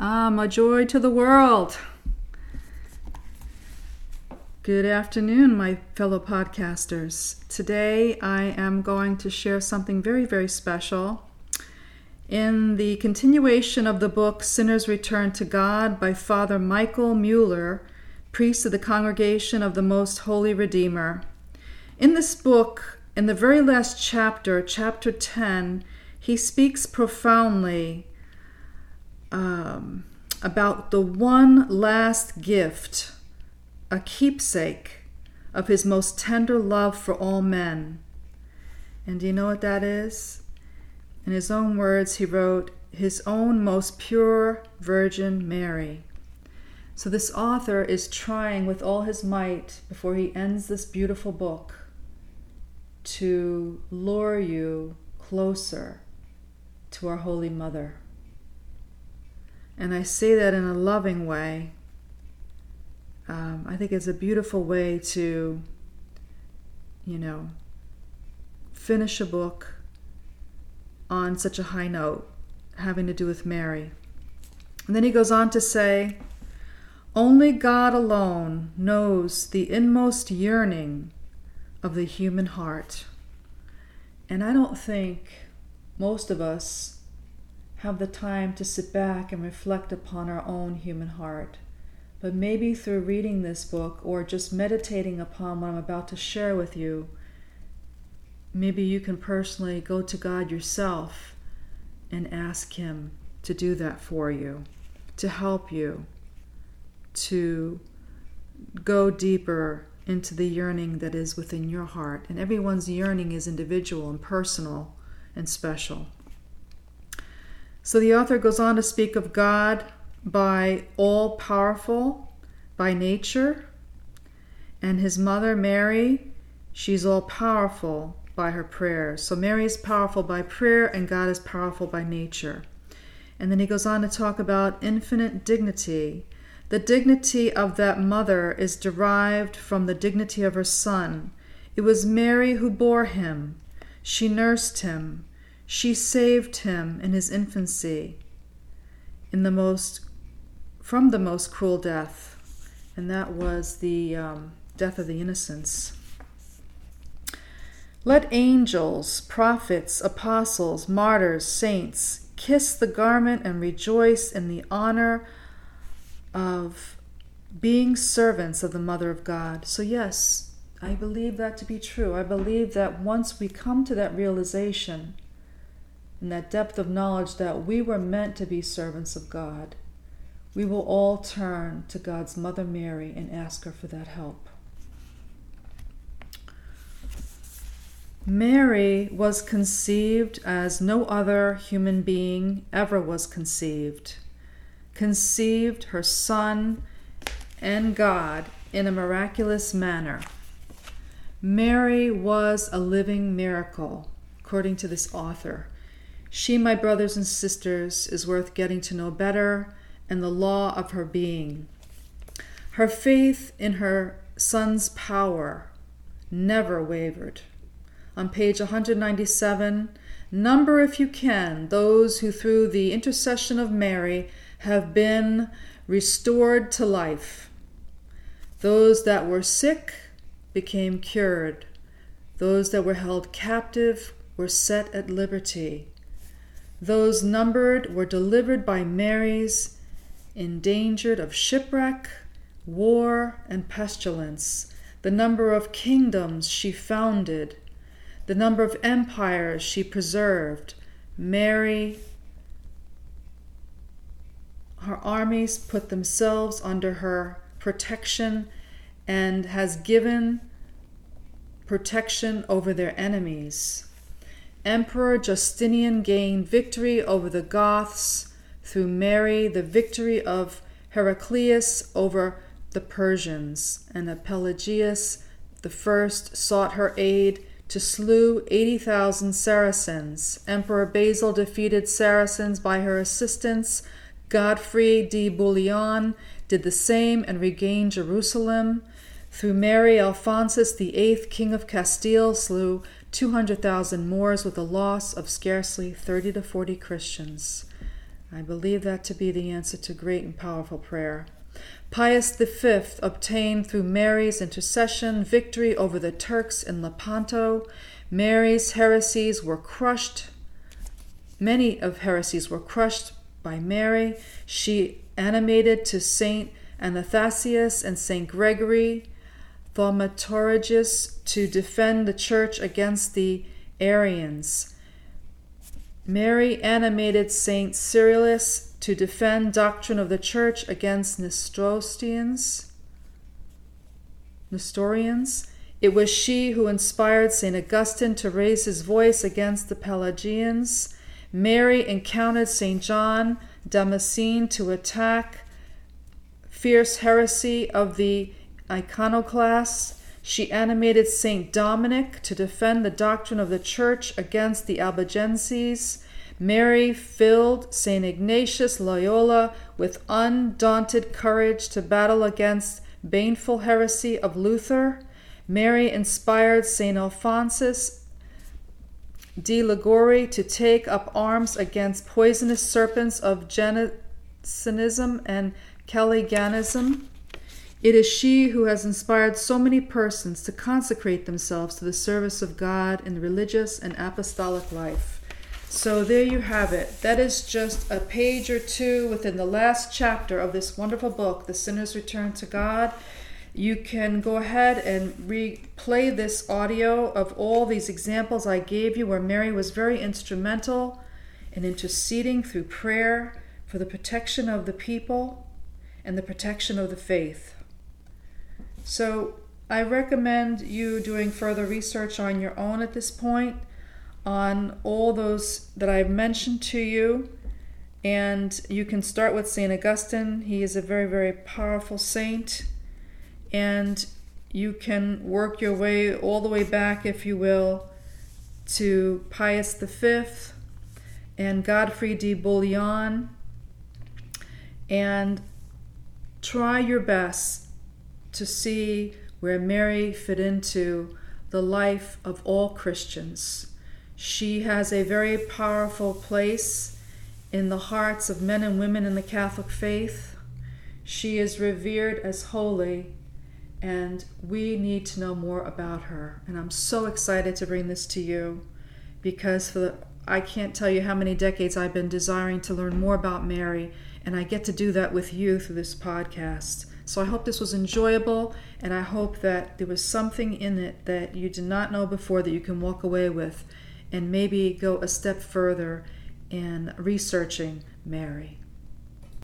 Um, my joy to the world. Good afternoon, my fellow podcasters. Today I am going to share something very, very special. In the continuation of the book Sinners Return to God by Father Michael Muller, priest of the Congregation of the Most Holy Redeemer. In this book, in the very last chapter, chapter 10, he speaks profoundly um, about the one last gift, a keepsake of his most tender love for all men. And do you know what that is? In his own words, he wrote, His own most pure Virgin Mary. So, this author is trying with all his might before he ends this beautiful book to lure you closer to our Holy Mother. And I say that in a loving way. Um, I think it's a beautiful way to, you know, finish a book on such a high note, having to do with Mary. And then he goes on to say, Only God alone knows the inmost yearning of the human heart. And I don't think most of us have the time to sit back and reflect upon our own human heart. But maybe through reading this book or just meditating upon what I'm about to share with you, maybe you can personally go to God yourself and ask Him to do that for you, to help you, to go deeper into the yearning that is within your heart. And everyone's yearning is individual and personal and special. So the author goes on to speak of God by all powerful by nature, and his mother Mary, she's all powerful by her prayers. So Mary is powerful by prayer, and God is powerful by nature. And then he goes on to talk about infinite dignity. The dignity of that mother is derived from the dignity of her son. It was Mary who bore him. She nursed him. She saved him in his infancy in the most from the most cruel death, and that was the um, death of the innocents. Let angels, prophets, apostles, martyrs, saints kiss the garment and rejoice in the honor of being servants of the Mother of God. So, yes, I believe that to be true. I believe that once we come to that realization, and that depth of knowledge that we were meant to be servants of God, we will all turn to God's Mother Mary and ask her for that help. Mary was conceived as no other human being ever was conceived, conceived her Son and God in a miraculous manner. Mary was a living miracle, according to this author. She, my brothers and sisters, is worth getting to know better and the law of her being. Her faith in her Son's power never wavered. On page 197, number, if you can, those who through the intercession of Mary have been restored to life. Those that were sick became cured. Those that were held captive were set at liberty. Those numbered were delivered by Mary's, endangered of shipwreck, war, and pestilence. The number of kingdoms she founded, the number of empires she preserved. Mary, her armies put themselves under her protection and has given protection over their enemies. Emperor Justinian gained victory over the Goths through Mary, the victory of Heraclius over the Persians, and Pelagius first sought her aid to slew 80,000 Saracens. Emperor Basil defeated Saracens by her assistance. Godfrey de Bouillon did the same and regained Jerusalem. Through Mary, Alphonsus VIII, king of Castile, slew 200,000 Moors with a loss of scarcely 30 to 40 Christians. I believe that to be the answer to great and powerful prayer. Pius V obtained through Mary's intercession victory over the Turks in Lepanto. Mary's heresies were crushed. Many of heresies were crushed by Mary. She animated to Saint Athanasius and Saint Gregory Thaumaturgus to defend the church against the Arians. Mary animated Saint Cyrillus to defend doctrine of the church against Nestorians. Nestorians. It was she who inspired St. Augustine to raise his voice against the Pelagians. Mary encountered St. John Damascene to attack fierce heresy of the iconoclasts. She animated St. Dominic to defend the doctrine of the Church against the Albigenses. Mary filled St. Ignatius Loyola with undaunted courage to battle against baneful heresy of Luther. Mary inspired St. Alphonsus de Liguori to take up arms against poisonous serpents of Jansenism and Caliganism. It is she who has inspired so many persons to consecrate themselves to the service of God in the religious and apostolic life. So there you have it. That is just a page or two within the last chapter of this wonderful book, The Sinner's Return to God. You can go ahead and replay this audio of all these examples I gave you where Mary was very instrumental in interceding through prayer for the protection of the people and the protection of the faith. So I recommend you doing further research on your own at this point on all those that I've mentioned to you. And you can start with St. Augustine. He is a very, very powerful saint. And you can work your way all the way back, if you will, to Pius V and Godfrey de Bouillon. And try your best to see where Mary fit into the life of all Christians. She has a very powerful place in the hearts of men and women in the Catholic faith. She is revered as holy, and we need to know more about her. And I'm so excited to bring this to you because for the, I can't tell you how many decades I've been desiring to learn more about Mary, and I get to do that with you through this podcast. So I hope this was enjoyable, and I hope that there was something in it that you did not know before that you can walk away with and maybe go a step further in researching Mary.